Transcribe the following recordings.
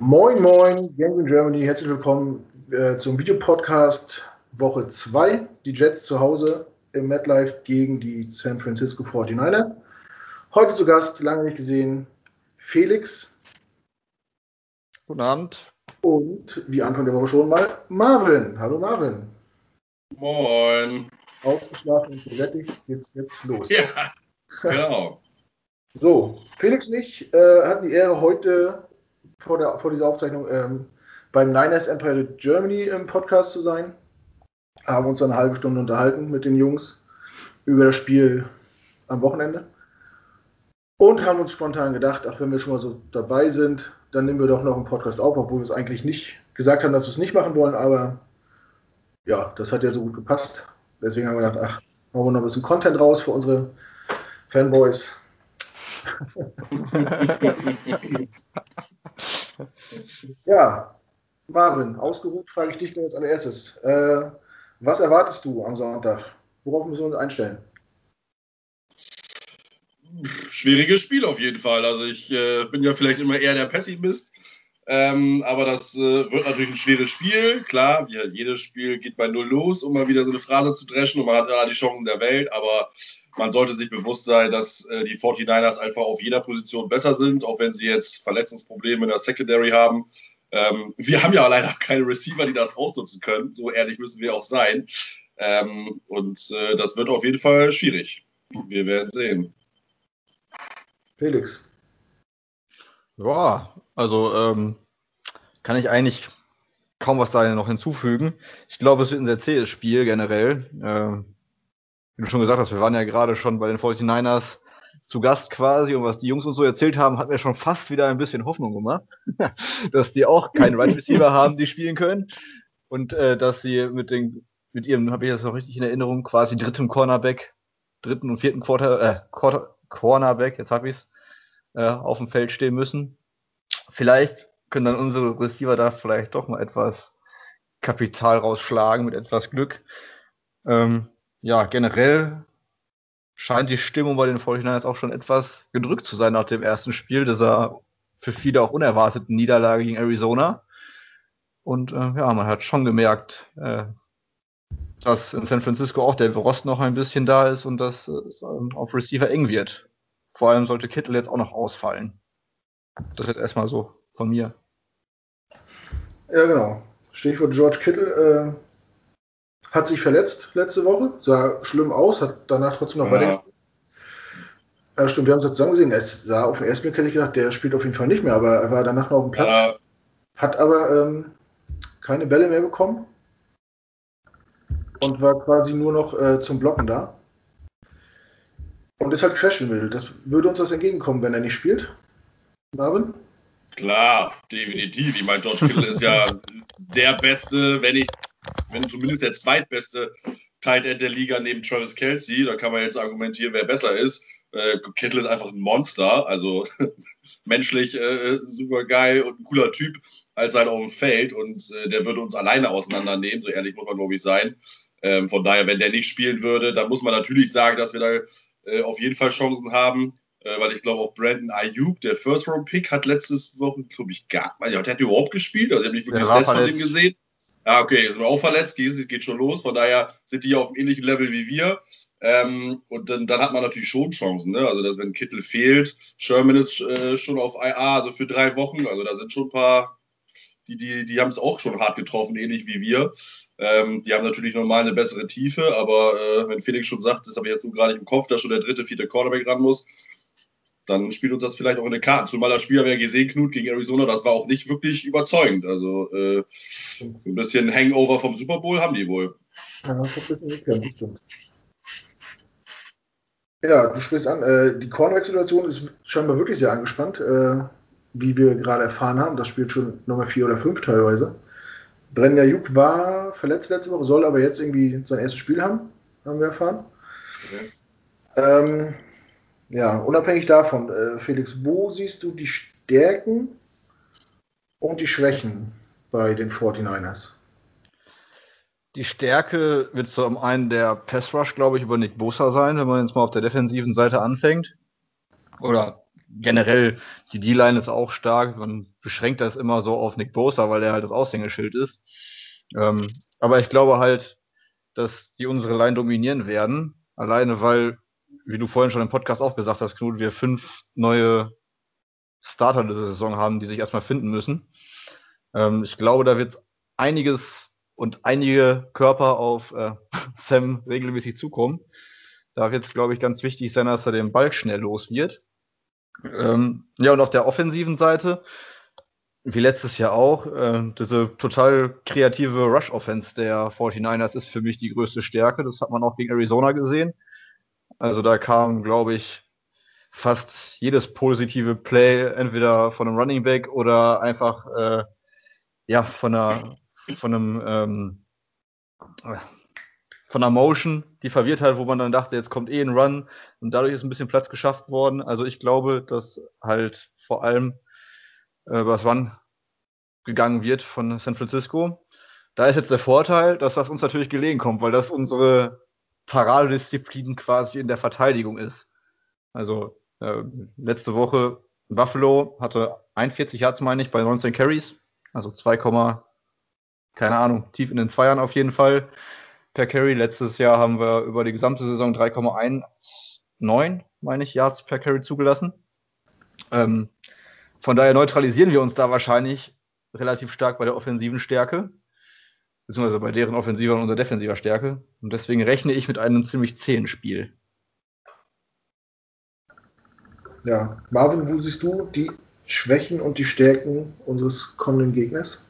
Moin, moin, Gang in Germany, herzlich willkommen äh, zum Videopodcast Woche 2. Die Jets zu Hause im MetLife gegen die San Francisco 49ers. Heute zu Gast, lange nicht gesehen, Felix. Guten Abend. Und wie Anfang der Woche schon mal, Marvin. Hallo Marvin. Moin. Ausgeschlafen und gesättigt, geht's jetzt los. Ja, genau. so, Felix und ich äh, hatten die Ehre, heute vor, der, vor dieser Aufzeichnung ähm, beim Niners Empire Germany im Podcast zu sein. Haben uns eine halbe Stunde unterhalten mit den Jungs über das Spiel am Wochenende. Und haben uns spontan gedacht, ach, wenn wir schon mal so dabei sind, dann nehmen wir doch noch einen Podcast auf, obwohl wir es eigentlich nicht gesagt haben, dass wir es nicht machen wollen, aber ja, das hat ja so gut gepasst. Deswegen haben wir gedacht, ach, machen wir noch ein bisschen Content raus für unsere Fanboys. ja, Marvin, ausgeruht frage ich dich nur als allererstes. Äh, was erwartest du am Sonntag? Worauf müssen wir uns einstellen? Schwieriges Spiel auf jeden Fall. Also ich äh, bin ja vielleicht immer eher der Pessimist. Ähm, aber das äh, wird natürlich ein schweres Spiel. Klar, wie jedes Spiel geht bei Null los, um mal wieder so eine Phrase zu dreschen und man hat ja die Chancen der Welt. Aber man sollte sich bewusst sein, dass äh, die 49ers einfach auf jeder Position besser sind, auch wenn sie jetzt Verletzungsprobleme in der Secondary haben. Ähm, wir haben ja leider keine Receiver, die das ausnutzen können. So ehrlich müssen wir auch sein. Ähm, und äh, das wird auf jeden Fall schwierig. Wir werden sehen. Felix. Ja, also ähm, kann ich eigentlich kaum was da noch hinzufügen. Ich glaube, es wird ein sehr zähes Spiel generell. Ähm, wie du schon gesagt hast, wir waren ja gerade schon bei den 49ers zu Gast quasi und was die Jungs uns so erzählt haben, hat mir schon fast wieder ein bisschen Hoffnung gemacht, dass die auch keinen Right Receiver haben, die spielen können und äh, dass sie mit den mit ihrem, habe ich das noch richtig in Erinnerung, quasi dritten Cornerback, dritten und vierten Quarter, äh, Quarter, Cornerback, jetzt habe ich's, äh, auf dem Feld stehen müssen. Vielleicht können dann unsere Receiver da vielleicht doch mal etwas Kapital rausschlagen mit etwas Glück. Ähm, ja, generell scheint die Stimmung bei den 49ers auch schon etwas gedrückt zu sein nach dem ersten Spiel, dieser für viele auch unerwarteten Niederlage gegen Arizona. Und äh, ja, man hat schon gemerkt, äh, dass in San Francisco auch der Rost noch ein bisschen da ist und dass es ähm, auf Receiver eng wird. Vor allem sollte Kittel jetzt auch noch ausfallen. Das jetzt erstmal so von mir. Ja, genau. Stichwort George Kittle äh, hat sich verletzt letzte Woche, sah schlimm aus, hat danach trotzdem noch ja. weitergespielt. Ja, stimmt, wir haben es zusammen gesehen. Es sah auf den ersten Blick, hätte ich gedacht, der spielt auf jeden Fall nicht mehr, aber er war danach noch auf dem Platz. Ja. Hat aber ähm, keine Bälle mehr bekommen und war quasi nur noch äh, zum Blocken da. Und ist halt questionable. Das würde uns das entgegenkommen, wenn er nicht spielt. Marvin? Klar, definitiv. Ich meine, George Kittle ist ja der beste, wenn nicht, wenn zumindest der zweitbeste Tight End der Liga neben Travis Kelsey. Da kann man jetzt argumentieren, wer besser ist. Äh, Kittle ist einfach ein Monster, also menschlich äh, super geil und ein cooler Typ als halt auf dem Feld und äh, der würde uns alleine auseinandernehmen, so ehrlich muss man glaube ich sein. Ähm, von daher, wenn der nicht spielen würde, dann muss man natürlich sagen, dass wir da äh, auf jeden Fall Chancen haben, äh, weil ich glaube auch Brandon Ayuk, der First-Round-Pick, hat letztes Woche, glaube ich, gar also, der hat überhaupt gespielt, also ich habe nicht wirklich das von dem gesehen. Ja, okay, ist auch verletzt, geht, geht schon los, von daher sind die auf einem ähnlichen Level wie wir. Ähm, und dann, dann, hat man natürlich schon Chancen, ne? Also, dass wenn Kittel fehlt, Sherman ist äh, schon auf IA, also für drei Wochen, also da sind schon ein paar die, die, die haben es auch schon hart getroffen, ähnlich wie wir. Ähm, die haben natürlich normal eine bessere Tiefe, aber äh, wenn Felix schon sagt, das habe ich jetzt so gerade im Kopf, dass schon der dritte, vierte Cornerback ran muss, dann spielt uns das vielleicht auch in eine Karte. Zumal das Spiel haben wir ja gesehen, Knut gegen Arizona, das war auch nicht wirklich überzeugend. Also äh, so ein bisschen Hangover vom Super Bowl haben die wohl. Ja, das ist ein bisschen gekämpft, stimmt. Ja, du sprichst an, äh, die Cornerback-Situation ist scheinbar wirklich sehr angespannt. Äh, wie wir gerade erfahren haben. Das spielt schon Nummer 4 oder 5 teilweise. Brenner Juk war verletzt letzte Woche, soll aber jetzt irgendwie sein erstes Spiel haben, haben wir erfahren. Okay. Ähm, ja, unabhängig davon, äh, Felix, wo siehst du die Stärken und die Schwächen bei den 49ers? Die Stärke wird zum einen der Pass Rush, glaube ich, über Nick Bosa sein, wenn man jetzt mal auf der defensiven Seite anfängt. Oder generell, die D-Line ist auch stark. Man beschränkt das immer so auf Nick Bosa, weil er halt das Aushängeschild ist. Ähm, aber ich glaube halt, dass die unsere Line dominieren werden. Alleine weil, wie du vorhin schon im Podcast auch gesagt hast, Knut, wir fünf neue Starter dieser Saison haben, die sich erstmal finden müssen. Ähm, ich glaube, da wird einiges und einige Körper auf äh, Sam regelmäßig zukommen. Da wird es, glaube ich, ganz wichtig sein, dass er den Ball schnell los wird. Ähm, ja, und auf der offensiven Seite, wie letztes Jahr auch, äh, diese total kreative Rush-Offense der 49ers ist für mich die größte Stärke. Das hat man auch gegen Arizona gesehen. Also da kam, glaube ich, fast jedes positive Play entweder von einem Running Back oder einfach äh, ja von einer von einem ähm, von einer Motion, die verwirrt hat, wo man dann dachte, jetzt kommt eh ein Run und dadurch ist ein bisschen Platz geschafft worden. Also ich glaube, dass halt vor allem äh, was Run gegangen wird von San Francisco. Da ist jetzt der Vorteil, dass das uns natürlich gelegen kommt, weil das unsere Paradedisziplin quasi in der Verteidigung ist. Also äh, letzte Woche Buffalo hatte 41 Yards, meine ich, bei 19 Carries. Also 2, keine Ahnung, tief in den Zweiern auf jeden Fall per Carry. Letztes Jahr haben wir über die gesamte Saison 3,19, meine ich, Yards per Carry zugelassen. Ähm, von daher neutralisieren wir uns da wahrscheinlich relativ stark bei der offensiven Stärke, beziehungsweise bei deren offensiver und unserer defensiver Stärke. Und deswegen rechne ich mit einem ziemlich zähen Spiel. Ja, Marvin, wo siehst du die Schwächen und die Stärken unseres kommenden Gegners?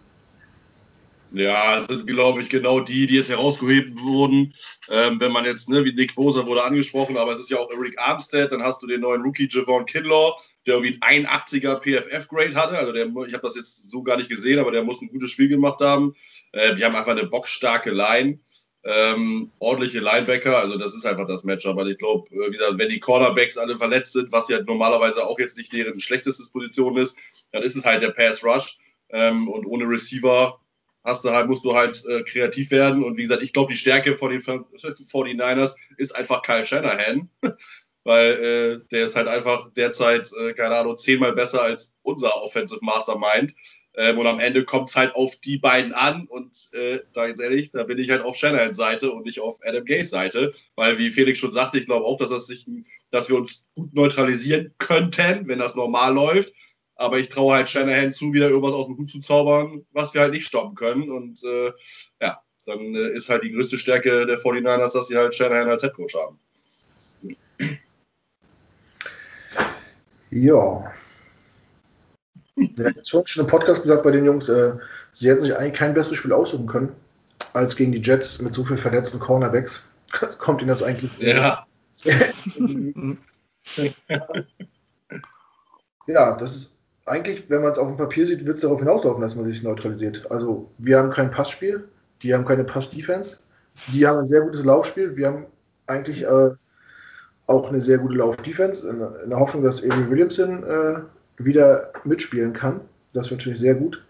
Ja, sind, glaube ich, genau die, die jetzt herausgehoben wurden. Ähm, wenn man jetzt, ne, wie Nick Bosa wurde angesprochen, aber es ist ja auch Eric Armstead, dann hast du den neuen Rookie Javon Kinlaw, der irgendwie ein 81er PFF-Grade hatte. Also der, ich habe das jetzt so gar nicht gesehen, aber der muss ein gutes Spiel gemacht haben. Äh, die haben einfach eine boxstarke Line. Ähm, ordentliche Linebacker, also das ist einfach das Matchup. Also ich glaube, äh, wie gesagt, wenn die Cornerbacks alle verletzt sind, was ja normalerweise auch jetzt nicht deren schlechteste Position ist, dann ist es halt der Pass Rush. Ähm, und ohne Receiver hast du halt, musst du halt äh, kreativ werden. Und wie gesagt, ich glaube, die Stärke von den 49ers ist einfach Kyle Shanahan. Weil äh, der ist halt einfach derzeit, äh, keine Ahnung, zehnmal besser als unser Offensive Mastermind. Ähm, und am Ende kommt es halt auf die beiden an. Und äh, da ganz ehrlich, da bin ich halt auf Shanahans Seite und nicht auf Adam Gays Seite. Weil, wie Felix schon sagte, ich glaube auch, dass, das sich, dass wir uns gut neutralisieren könnten, wenn das normal läuft. Aber ich traue halt Shanahan zu, wieder irgendwas aus dem Hut zu zaubern, was wir halt nicht stoppen können. Und äh, ja, dann äh, ist halt die größte Stärke der 49ers, dass sie halt Shanahan als Headcoach haben. Ja. Wir haben jetzt schon im Podcast gesagt bei den Jungs, äh, sie hätten sich eigentlich kein besseres Spiel aussuchen können, als gegen die Jets mit so vielen verletzten Cornerbacks. Kommt ihnen das eigentlich? Ja. ja, das ist eigentlich, wenn man es auf dem Papier sieht, wird es darauf hinauslaufen, dass man sich neutralisiert. Also wir haben kein Passspiel, die haben keine Pass-Defense, die haben ein sehr gutes Laufspiel, wir haben eigentlich äh, auch eine sehr gute Lauf-Defense, in, in, der Hoffnung, dass Avery Williamson äh, wieder mitspielen kann. Das wird natürlich sehr gut.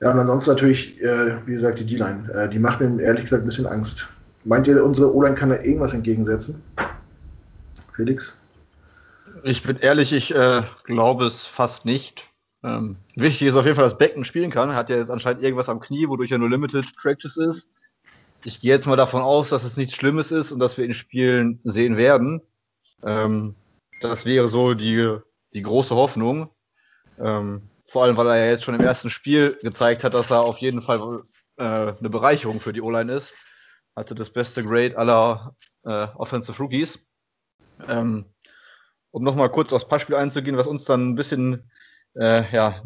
Ja, und ansonsten natürlich, äh, wie gesagt, die D-Line. Äh, die macht mir ehrlich gesagt ein bisschen Angst. Meint ihr, unsere O-Line kann da irgendwas entgegensetzen? Felix? Ich bin ehrlich, ich äh, glaube es fast nicht. Ähm, wichtig ist auf jeden Fall, dass Becken spielen kann. Er hat ja jetzt anscheinend irgendwas am Knie, wodurch er nur Limited Practice ist. Ich gehe jetzt mal davon aus, dass es nichts Schlimmes ist und dass wir ihn spielen sehen werden. Ähm, das wäre so die, die große Hoffnung. Ähm, vor allem, weil er ja jetzt schon im ersten Spiel gezeigt hat, dass er auf jeden Fall äh, eine Bereicherung für die O-Line ist. Hatte das beste Grade aller äh, Offensive Rookies. Ähm, um nochmal kurz aufs Passspiel einzugehen, was uns dann ein bisschen, äh, ja,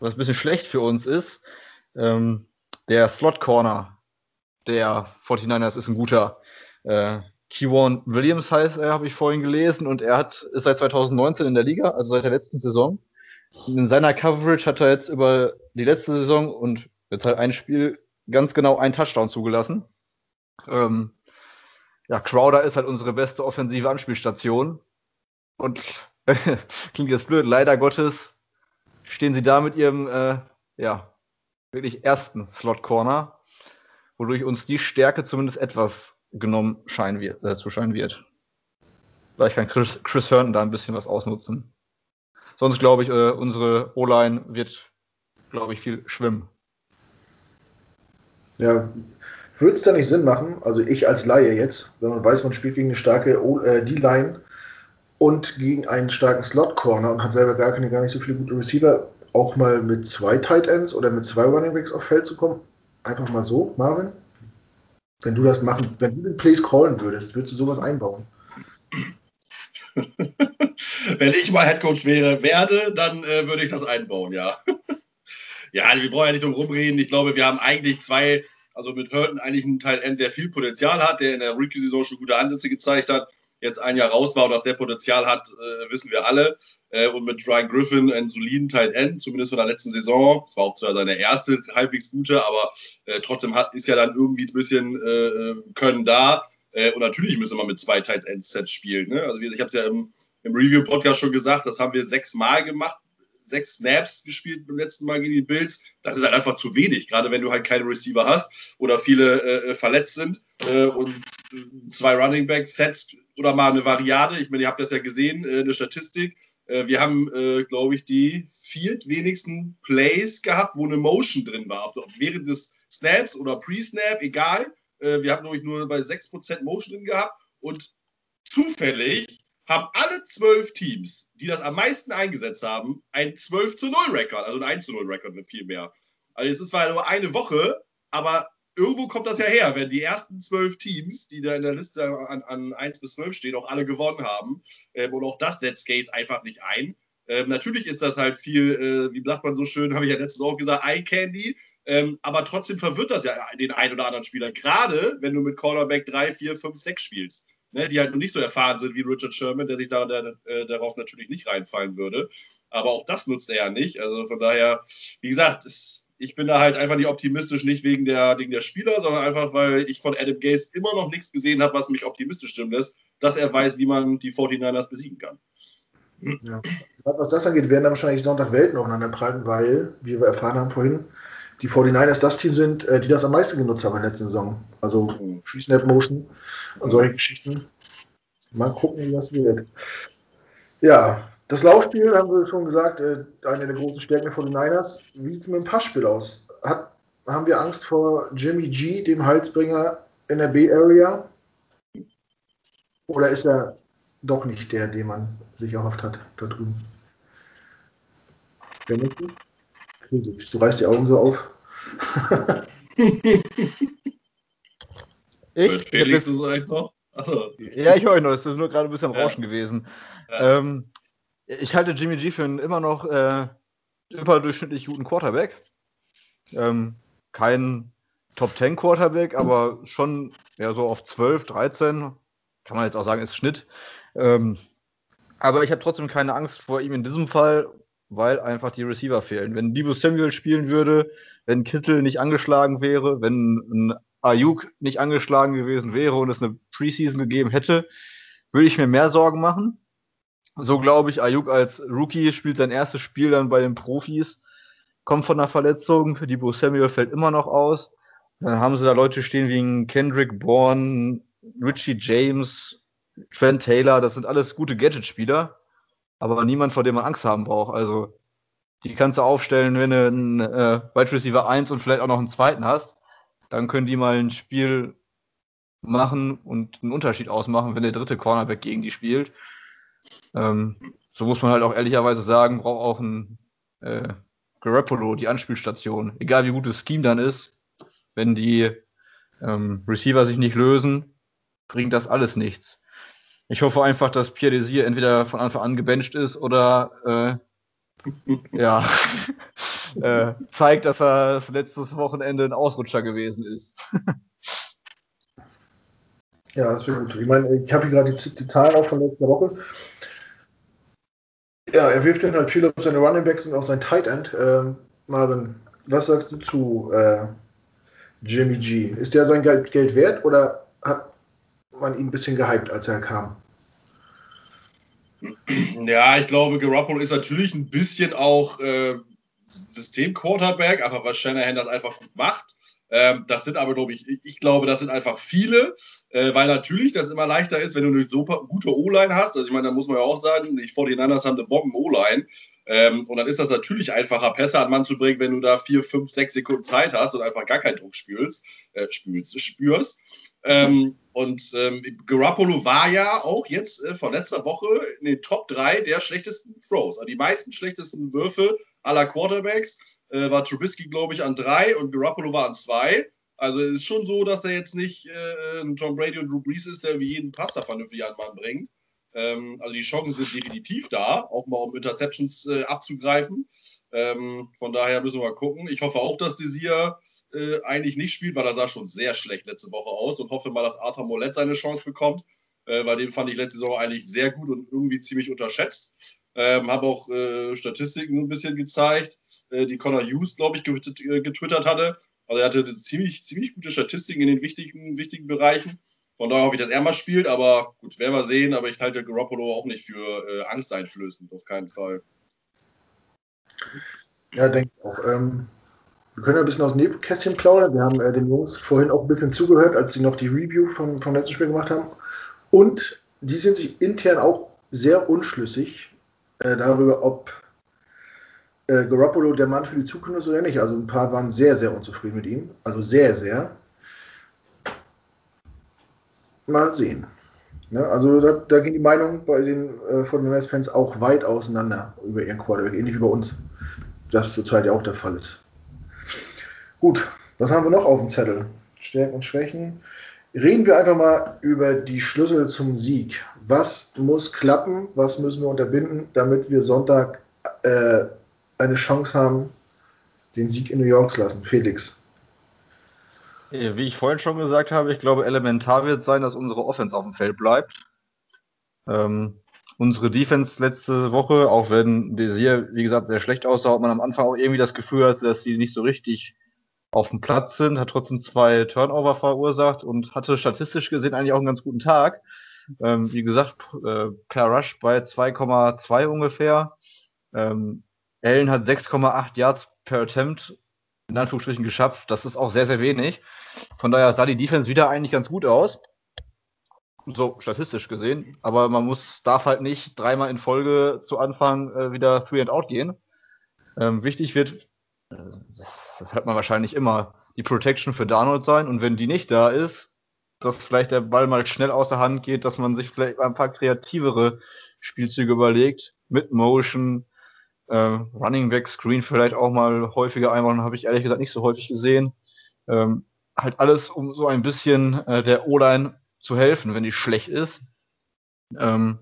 was ein bisschen schlecht für uns ist. Ähm, der Slot Corner der 49ers ist ein guter. Äh, Keywan Williams heißt er, habe ich vorhin gelesen, und er hat, ist seit 2019 in der Liga, also seit der letzten Saison. In seiner Coverage hat er jetzt über die letzte Saison und jetzt halt ein Spiel ganz genau einen Touchdown zugelassen. Ähm, ja, Crowder ist halt unsere beste offensive Anspielstation. Und klingt jetzt blöd, leider Gottes stehen sie da mit ihrem, äh, ja, wirklich ersten Slot-Corner, wodurch uns die Stärke zumindest etwas genommen scheinen wird, äh, zu scheinen wird. Vielleicht kann Chris, Chris Herndon da ein bisschen was ausnutzen. Sonst glaube ich, äh, unsere O-Line wird, glaube ich, viel schwimmen. Ja, würde es da nicht Sinn machen, also ich als Laie jetzt, wenn man weiß, man spielt gegen eine starke äh, D-Line und gegen einen starken Slot-Corner und hat selber gar keine, gar nicht so viele gute Receiver, auch mal mit zwei Tight Ends oder mit zwei Running Backs auf Feld zu kommen? Einfach mal so, Marvin? Wenn du das machen, wenn du den Plays callen würdest, würdest du sowas einbauen? wenn ich mal Headcoach wäre, werde, dann äh, würde ich das einbauen, ja. ja, wir brauchen ja nicht drum rumreden. Ich glaube, wir haben eigentlich zwei, also mit Hurton eigentlich einen Teil End, der viel Potenzial hat, der in der Rookie-Saison schon gute Ansätze gezeigt hat jetzt ein Jahr raus war und dass der Potenzial hat, äh, wissen wir alle. Äh, und mit Ryan Griffin einen soliden Tight End, zumindest von der letzten Saison. Das war auch zwar seine erste halbwegs gute, aber äh, trotzdem hat, ist ja dann irgendwie ein bisschen äh, Können da. Äh, und natürlich müssen wir mit zwei Tight End Sets spielen. Ne? Also ich habe es ja im, im Review-Podcast schon gesagt, das haben wir sechs Mal gemacht sechs Snaps gespielt beim letzten Mal gegen die Bills. Das ist halt einfach zu wenig, gerade wenn du halt keine Receiver hast oder viele äh, verletzt sind äh, und zwei Running Back Sets oder mal eine Variante. Ich meine, ihr habt das ja gesehen, äh, eine Statistik. Äh, wir haben, äh, glaube ich, die viertwenigsten Plays gehabt, wo eine Motion drin war. Während des Snaps oder Pre-Snap, egal. wir haben, glaube ich, nur bei 6% Motion drin gehabt. Und zufällig haben alle zwölf Teams, die das am meisten eingesetzt haben, ein 12 zu 0 Rekord, also ein 1 zu 0 Rekord mit viel mehr. Also es ist zwar nur eine Woche, aber irgendwo kommt das ja her, wenn die ersten zwölf Teams, die da in der Liste an, an 1 bis 12 stehen, auch alle gewonnen haben. Ähm, und auch das setzt Gates einfach nicht ein. Ähm, natürlich ist das halt viel, äh, wie sagt man so schön, habe ich ja letztens auch gesagt, Eye Candy. Ähm, aber trotzdem verwirrt das ja den einen oder anderen Spieler. Gerade wenn du mit Cornerback 3, 4, 5, 6 spielst. Ne, die halt noch nicht so erfahren sind wie Richard Sherman, der sich da, der, äh, darauf natürlich nicht reinfallen würde. Aber auch das nutzt er ja nicht. Also von daher, wie gesagt, es, ich bin da halt einfach nicht optimistisch, nicht wegen der, wegen der Spieler, sondern einfach, weil ich von Adam Gaze immer noch nichts gesehen habe, was mich optimistisch stimmen lässt, dass er weiß, wie man die 49ers besiegen kann. Ja. Was das angeht, werden da wahrscheinlich Sonntag Welten aufeinander prallen, weil, wie wir erfahren haben vorhin, die 49ers das Team sind, äh, die das am meisten genutzt haben in der letzten Saison. Also. Snap Motion und solche Geschichten. Mal gucken, wie das wird. Ja, das Laufspiel, haben wir schon gesagt, äh, eine der großen Stärken der 49ers. Wie sieht es mit dem Passspiel aus? Hat, haben wir Angst vor Jimmy G, dem Halsbringer in der B-Area? Oder ist er doch nicht der, den man sich erhofft hat, da drüben? Felix, du reißt die Augen so auf. ich? Felix ist eigentlich noch? Achso. Ja, ich höre euch noch. Es ist nur gerade ein bisschen Rauschen ja. gewesen. Ja. Ähm, ich halte Jimmy G für einen immer noch äh, überdurchschnittlich guten Quarterback. Ähm, kein Top 10 Quarterback, aber schon ja, so auf 12, 13. Kann man jetzt auch sagen, ist Schnitt. Ähm, aber ich habe trotzdem keine Angst vor ihm in diesem Fall, weil einfach die Receiver fehlen. Wenn Debo Samuel spielen würde, wenn Kittel nicht angeschlagen wäre, wenn ein Ayuk nicht angeschlagen gewesen wäre und es eine Preseason gegeben hätte, würde ich mir mehr Sorgen machen. So glaube ich, Ayuk als Rookie spielt sein erstes Spiel dann bei den Profis, kommt von einer Verletzung, Debo Samuel fällt immer noch aus. Dann haben sie da Leute stehen wie Kendrick Bourne, Richie James, Trent Taylor, das sind alles gute Gadget-Spieler, aber niemand, vor dem man Angst haben braucht. Also, die kannst du aufstellen, wenn du einen äh, Wide Receiver 1 und vielleicht auch noch einen zweiten hast. Dann können die mal ein Spiel machen und einen Unterschied ausmachen, wenn der dritte Cornerback gegen die spielt. Ähm, so muss man halt auch ehrlicherweise sagen, braucht auch ein äh, Garoppolo die Anspielstation. Egal wie gut das Scheme dann ist, wenn die ähm, Receiver sich nicht lösen, bringt das alles nichts. Ich hoffe einfach, dass Pierre Desir entweder von Anfang an gebencht ist oder äh, ja, äh, zeigt, dass er das letztes Wochenende ein Ausrutscher gewesen ist. ja, das wäre gut. Ich meine, ich habe hier gerade die, die Zahlen auch von letzter Woche. Ja, er wirft dann halt viel auf seine Running Backs und auf sein Tight End. Ähm, Marvin, was sagst du zu äh, Jimmy G? Ist der sein Geld, Geld wert oder hat man ihn ein bisschen gehypt, als er kam? Ja, ich glaube, Garoppolo ist natürlich ein bisschen auch äh, System-Quarterback, aber weil Shanahan das einfach gut macht. Ähm, das sind aber, glaube ich, ich glaube, das sind einfach viele, äh, weil natürlich das immer leichter ist, wenn du eine super gute O-Line hast. Also ich meine, da muss man ja auch sagen, die 49ers haben eine Bomben-O-Line. Ähm, und dann ist das natürlich einfacher, Pässe an Mann zu bringen, wenn du da vier, fünf, sechs Sekunden Zeit hast und einfach gar keinen Druck spürst. Äh, spürst, spürst. Ähm, und ähm, Garoppolo war ja auch jetzt äh, vor letzter Woche in den Top 3 der schlechtesten Throws. Also die meisten schlechtesten Würfe aller Quarterbacks äh, war Trubisky, glaube ich, an 3 und Garoppolo war an 2. Also es ist schon so, dass er jetzt nicht äh, ein Tom Brady und Drew Brees ist, der wie jeden Pass da vernünftig an Mann bringt. Ähm, also die Chancen sind definitiv da, auch mal um Interceptions äh, abzugreifen. Ähm, von daher müssen wir mal gucken. Ich hoffe auch, dass Desir äh, eigentlich nicht spielt, weil er sah schon sehr schlecht letzte Woche aus und hoffe mal, dass Arthur Mollett seine Chance bekommt, äh, weil den fand ich letzte Saison eigentlich sehr gut und irgendwie ziemlich unterschätzt. Ähm, habe auch äh, Statistiken ein bisschen gezeigt, äh, die Connor Hughes, glaube ich, äh, getwittert hatte. Also er hatte ziemlich, ziemlich gute Statistiken in den wichtigen, wichtigen Bereichen. Von daher hoffe ich, dass er mal spielt, aber gut, werden wir sehen. Aber ich halte Garoppolo auch nicht für äh, angsteinflößend, auf keinen Fall. Ja, denke ich auch. Ähm, wir können ein bisschen aus dem Nebenkästchen plaudern. Wir haben äh, den Jungs vorhin auch ein bisschen zugehört, als sie noch die Review vom, vom letzten Spiel gemacht haben. Und die sind sich intern auch sehr unschlüssig äh, darüber, ob äh, Garoppolo der Mann für die Zukunft ist oder nicht. Also ein paar waren sehr, sehr unzufrieden mit ihm. Also sehr, sehr. Mal sehen. Ne? Also da, da ging die Meinung bei den äh, 49 auch weit auseinander über ihren Quarterback, ähnlich wie bei uns. Das zurzeit ja auch der Fall ist. Gut, was haben wir noch auf dem Zettel? Stärken und Schwächen. Reden wir einfach mal über die Schlüssel zum Sieg. Was muss klappen? Was müssen wir unterbinden, damit wir Sonntag äh, eine Chance haben, den Sieg in New York zu lassen? Felix. Wie ich vorhin schon gesagt habe, ich glaube, elementar wird sein, dass unsere Offense auf dem Feld bleibt. Ähm, unsere Defense letzte Woche, auch wenn Desir, wie gesagt, sehr schlecht aussah, hat man am Anfang auch irgendwie das Gefühl hatte, dass sie nicht so richtig auf dem Platz sind, hat trotzdem zwei Turnover verursacht und hatte statistisch gesehen eigentlich auch einen ganz guten Tag. Ähm, wie gesagt, äh, per Rush bei 2,2 ungefähr. Ähm, Allen hat 6,8 Yards per Attempt in Anführungsstrichen geschafft. Das ist auch sehr, sehr wenig. Von daher sah die Defense wieder eigentlich ganz gut aus. So statistisch gesehen. Aber man muss, darf halt nicht dreimal in Folge zu Anfang äh, wieder Three and Out gehen. Ähm, wichtig wird, äh, das hört man wahrscheinlich immer, die Protection für Darnold sein. Und wenn die nicht da ist, dass vielleicht der Ball mal schnell aus der Hand geht, dass man sich vielleicht ein paar kreativere Spielzüge überlegt, mit Motion, äh, Running Back Screen vielleicht auch mal häufiger einbauen, habe ich ehrlich gesagt nicht so häufig gesehen. Ähm, halt alles, um so ein bisschen äh, der O-Line zu helfen, wenn die schlecht ist. Ähm,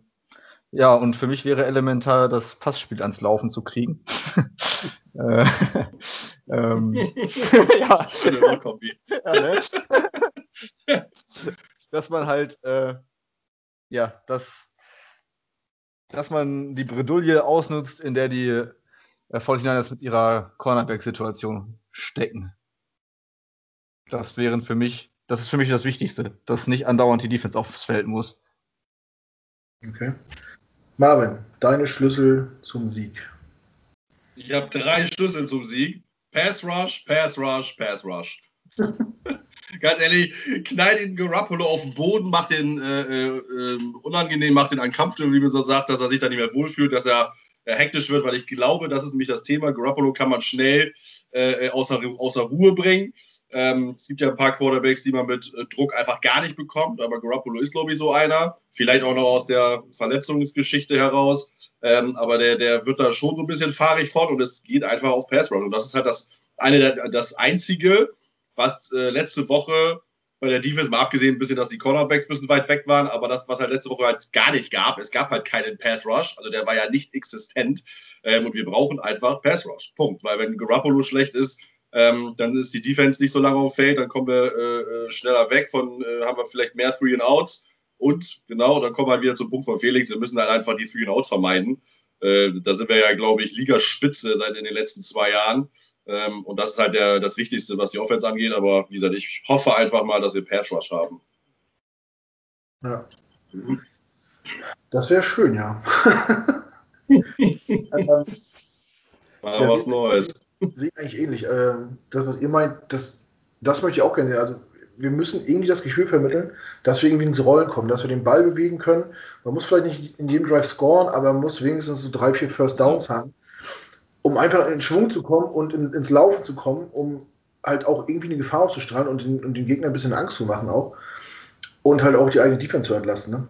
ja, und für mich wäre elementar, das Passspiel ans Laufen zu kriegen. äh, ähm, ja. ja ne? dass man halt, äh, ja, das dass man die Bredouille ausnutzt, in der die äh, 49ers mit ihrer Cornerback-Situation stecken. Das wären für mich, das ist für mich das Wichtigste, dass nicht andauernd die Defense aufs Feld muss. Okay. Marvin, deine Schlüssel zum Sieg. Ich habe drei Schlüssel zum Sieg. Pass Rush, Pass Rush, Pass Rush. Ganz ehrlich, knallt ihn Garoppolo auf den Boden, macht den äh, äh, unangenehm, macht den einen Kampf, wie man so sagt, dass er sich da nicht mehr wohlfühlt, dass er äh, hektisch wird, weil ich glaube, das ist nämlich das Thema. Garoppolo kann man schnell äh, außer, außer Ruhe bringen. Ähm, es gibt ja ein paar Quarterbacks, die man mit äh, Druck einfach gar nicht bekommt, aber Garoppolo ist, glaube ich, so einer. Vielleicht auch noch aus der Verletzungsgeschichte heraus. Ähm, aber der, der wird da schon so ein bisschen fahrig von und es geht einfach auf Pass Rush. Und das ist halt das, eine das einzige, was äh, letzte Woche bei der Defense, mal abgesehen ein bisschen, dass die Cornerbacks ein bisschen weit weg waren, aber das, was halt letzte Woche halt gar nicht gab, es gab halt keinen Pass Rush, also der war ja nicht existent ähm, und wir brauchen einfach Pass Rush, Punkt, weil wenn Garoppolo schlecht ist, ähm, dann ist die Defense nicht so lange auf Feld, dann kommen wir äh, äh, schneller weg von, äh, haben wir vielleicht mehr Three and Outs. Und genau, dann kommen wir halt wieder zum Punkt von Felix, wir müssen halt einfach die Three and Outs vermeiden. Äh, da sind wir ja, glaube ich, Ligaspitze seit in den letzten zwei Jahren. Ähm, und das ist halt der, das Wichtigste, was die Offense angeht. Aber wie gesagt, ich hoffe einfach mal, dass wir Pass Rush haben. Ja. Das wäre schön, ja. ähm, Mal was Neues. Sehe eigentlich ähnlich. Äh, das, was ihr meint, das das möchte ich auch gerne sehen. Also wir müssen irgendwie das Gefühl vermitteln, dass wir irgendwie ins Rollen kommen, dass wir den Ball bewegen können. Man muss vielleicht nicht in jedem Drive scoren, aber man muss wenigstens so drei, vier First Downs haben, um einfach in Schwung zu kommen und in, ins Laufen zu kommen, um halt auch irgendwie eine Gefahr auszustrahlen und den, und den Gegner ein bisschen Angst zu machen auch. Und halt auch die eigene Defense zu entlasten. Ne?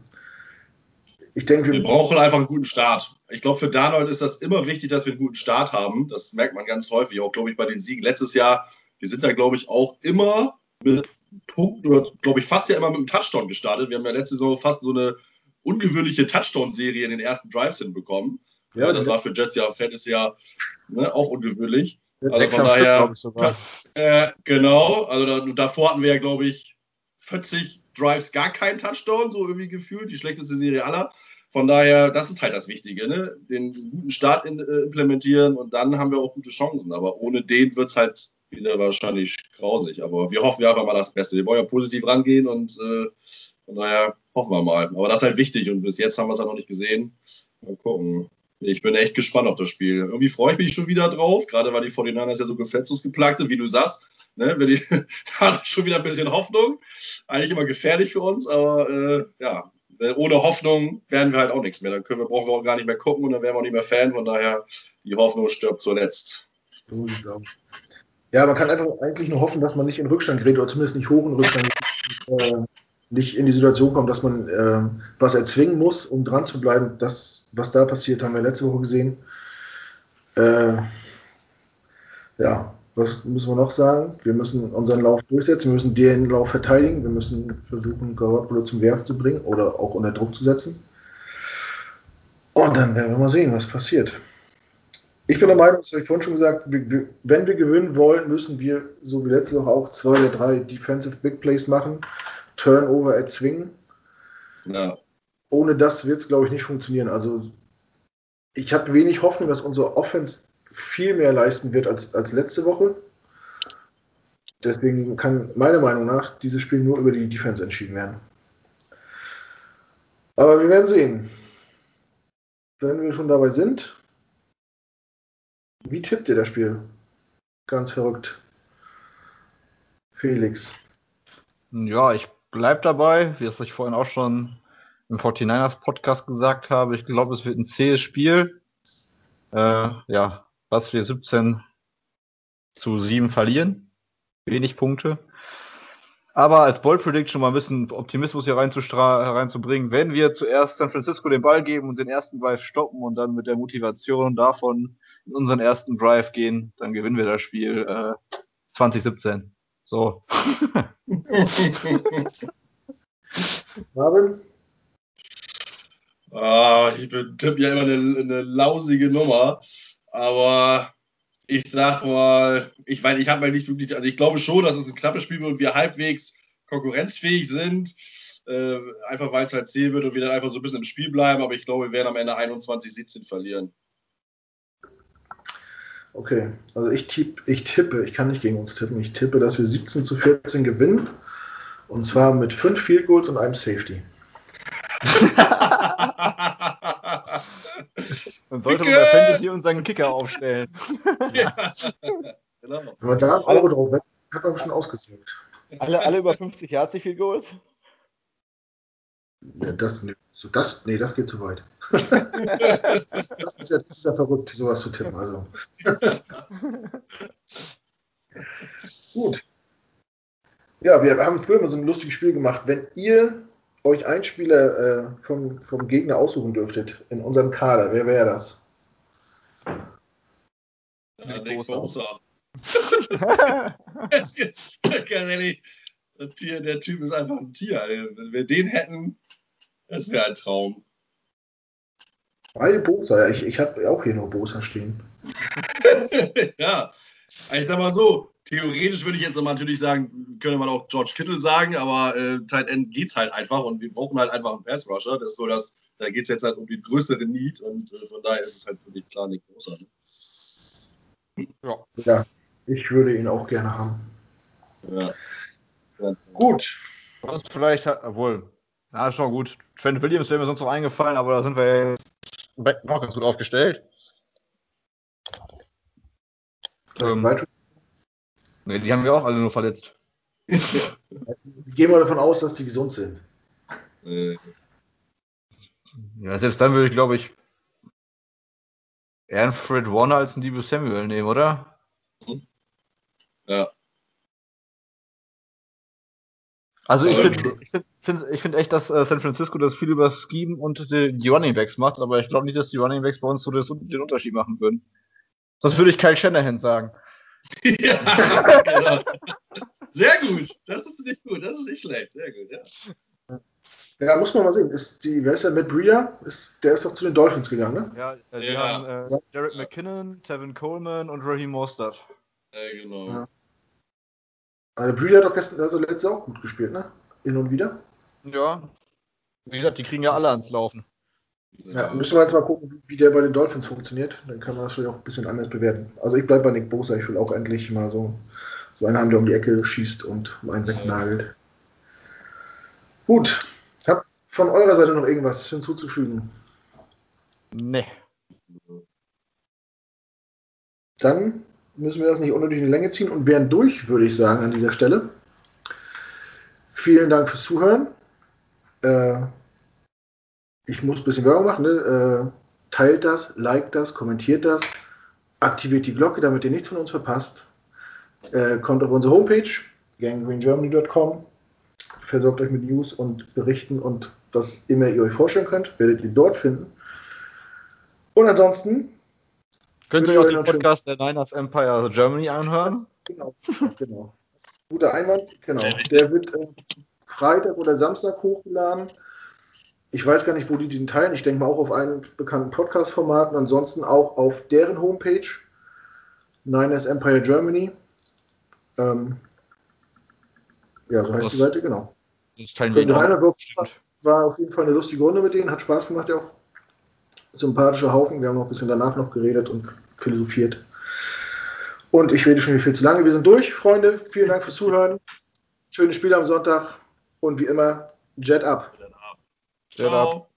Ich denke, wir, wir brauchen einfach einen guten Start. Ich glaube, für Darnold ist das immer wichtig, dass wir einen guten Start haben. Das merkt man ganz häufig, auch glaube ich bei den Siegen letztes Jahr. Wir sind da, glaube ich, auch immer mit Punkt, oder glaube ich, fast ja immer mit einem Touchdown gestartet. Wir haben ja letzte Saison fast so eine ungewöhnliche Touchdown-Serie in den ersten Drives hinbekommen. Ja, das war für Jets ja Fantasy ja ne, auch ungewöhnlich. Also von daher, äh, genau, also da, davor hatten wir ja, glaube ich, 40 Drives gar keinen Touchdown, so irgendwie gefühlt, die schlechteste Serie aller. Von daher, das ist halt das Wichtige, ne? den guten Start in, äh, implementieren und dann haben wir auch gute Chancen. Aber ohne den wird es halt wieder wahrscheinlich grausig. Aber wir hoffen einfach mal das Beste. Wir wollen ja positiv rangehen und äh, von daher hoffen wir mal. Aber das ist halt wichtig und bis jetzt haben wir es ja noch nicht gesehen. Mal gucken. Ich bin echt gespannt auf das Spiel. Irgendwie freue ich mich schon wieder drauf, gerade weil die 49ers ja so gefetzungsgeplagt sind, wie du sagst. Ne, wenn die, da schon wieder ein bisschen Hoffnung. Eigentlich immer gefährlich für uns, aber äh, ja, ohne Hoffnung werden wir halt auch nichts mehr. Dann können wir, brauchen wir auch gar nicht mehr gucken und dann werden wir auch nicht mehr Fan. Von daher, die Hoffnung stirbt zuletzt. Ja, man kann einfach eigentlich nur hoffen, dass man nicht in Rückstand gerät oder zumindest nicht hoch in Rückstand äh, nicht in die Situation kommt, dass man äh, was erzwingen muss, um dran zu bleiben. Das, was da passiert, haben wir letzte Woche gesehen. Äh, ja, was müssen wir noch sagen? Wir müssen unseren Lauf durchsetzen, wir müssen den Lauf verteidigen, wir müssen versuchen, Garoppolo zum Werfen zu bringen oder auch unter Druck zu setzen. Und dann werden wir mal sehen, was passiert. Ich bin der Meinung, das habe ich vorhin schon gesagt, wenn wir gewinnen wollen, müssen wir, so wie letzte Woche auch, zwei oder drei Defensive Big Plays machen, Turnover erzwingen. Ja. Ohne das wird es, glaube ich, nicht funktionieren. Also ich habe wenig Hoffnung, dass unsere Offense viel mehr leisten wird als, als letzte Woche. Deswegen kann meiner Meinung nach dieses Spiel nur über die Defense entschieden werden. Aber wir werden sehen. Wenn wir schon dabei sind, wie tippt ihr das Spiel? Ganz verrückt. Felix. Ja, ich bleibe dabei, wie es ich vorhin auch schon im 49ers Podcast gesagt habe. Ich glaube, es wird ein zähes Spiel. Äh, ja, was wir 17 zu 7 verlieren. Wenig Punkte. Aber als Bold Prediction mal ein bisschen Optimismus hier reinzubringen, wenn wir zuerst San Francisco den Ball geben und den ersten Drive stoppen und dann mit der Motivation davon in unseren ersten Drive gehen, dann gewinnen wir das Spiel äh, 2017. So. Marvin? Ah, ich tippe ja immer eine, eine lausige Nummer, aber ich sag mal, ich meine, ich habe mal nicht wirklich, also ich glaube schon, dass es ein knappes Spiel wird und wir halbwegs konkurrenzfähig sind. Äh, einfach weil es halt zäh wird und wir dann einfach so ein bisschen im Spiel bleiben, aber ich glaube, wir werden am Ende 21-17 verlieren. Okay, also ich, tipp, ich tippe, ich kann nicht gegen uns tippen, ich tippe, dass wir 17 zu 14 gewinnen. Und zwar mit 5 Field Goals und einem Safety. Dann sollte man bei Fantasy unseren Kicker aufstellen. ja. genau. Wenn man da ein Euro drauf wettet, hat man schon ausgesucht. Alle, alle über 50 Yards, wie viel Goals? Ja, das, so das, nee, das geht zu weit. das, das, ist ja, das ist ja verrückt, sowas zu tippen. Also. Gut. Ja, wir haben früher mal so ein lustiges Spiel gemacht. Wenn ihr euch einen Spieler äh, vom, vom Gegner aussuchen dürftet in unserem Kader, wer wäre das? Ja, Nick Bosa. Ganz ehrlich, der Typ ist einfach ein Tier. Wenn wir den hätten, das wäre ein Traum. Beide Bosa, ja, ich, ich habe auch hier nur Bosa stehen. ja, ich sag mal so, theoretisch würde ich jetzt natürlich sagen, könnte man auch George Kittle sagen, aber äh, Tight End geht es halt einfach und wir brauchen halt einfach einen Pass Rusher. Das ist so, dass, da geht es jetzt halt um die größere Need und äh, von daher ist es halt für mich klar nicht großer. Ne? Ja. ja, ich würde ihn auch gerne haben. Ja. Gut. Sonst vielleicht, obwohl, ja, ist schon gut. Trent Williams wäre mir sonst noch eingefallen, aber da sind wir ja noch ganz gut aufgestellt. Ähm, Ne, die haben wir auch alle nur verletzt. Gehen wir davon aus, dass die gesund sind. Äh, Ja, selbst dann würde ich, glaube ich, eher einen Fred Warner als einen Debo Samuel nehmen, oder? ja. Also ich finde ich find, find, ich find echt, dass äh, San Francisco das viel über Scheme und die, die Running Backs macht, aber ich glaube nicht, dass die Running Backs bei uns so das, den Unterschied machen würden. Sonst würde ich Kyle Shanahan sagen. ja, genau. Sehr gut. Das ist nicht gut. Das ist nicht schlecht. Sehr gut, ja. Ja, muss man mal sehen. Ist die, wer ist der? Matt Breeder? Ist, der ist doch zu den Dolphins gegangen, ne? Ja, äh, die Ja. haben äh, Jared McKinnon, Tevin Coleman und Raheem Mostert. Äh, genau. Ja. Also Breeder hat doch gestern, also letztes Jahr auch gut gespielt, ne? Hin und wieder. Ja. Wie gesagt, die kriegen ja alle ans Laufen. Ja, müssen wir jetzt mal gucken, wie der bei den Dolphins funktioniert. Dann kann man das vielleicht auch ein bisschen anders bewerten. Also ich bleibe bei Nick Bosa. Ich will auch endlich mal so, so einen haben, der um die Ecke schießt und einen wegnagelt. Gut. Habt von eurer Seite noch irgendwas hinzuzufügen? Nee. Dann müssen wir das nicht unnötig in die Länge ziehen und wären durch, würde ich sagen, an dieser Stelle. Vielen Dank fürs Zuhören. Äh, ich muss ein bisschen Werbung machen. Ne? Äh, teilt das, liked das, kommentiert das, aktiviert die Glocke, damit ihr nichts von uns verpasst. Äh, kommt auf unsere Homepage, ganggreengermany.com, versorgt euch mit News und Berichten und was immer ihr euch vorstellen könnt, werdet ihr dort finden. Und ansonsten Könnt ihr euch auch den Podcast der Niners Empire Germany anhören? Genau, genau. Guter Einwand, genau. Der wird äh, Freitag oder Samstag hochgeladen. Ich weiß gar nicht, wo die den teilen. Ich denke mal auch auf einen bekannten Podcast-Format und ansonsten auch auf deren Homepage, Niners Empire Germany. Ähm, ja, so heißt die Seite, genau. Das teilen wir und war, auf jeden Fall eine lustige Runde mit denen, hat Spaß gemacht, ja auch. Sympathischer Haufen. Wir haben noch ein bisschen danach noch geredet und philosophiert. Und ich rede schon wieder viel zu lange. Wir sind durch, Freunde. Vielen Dank fürs Zuhören. Schönes Spiel am Sonntag und wie immer, Jet up. Dann ab. Jet up. Ciao.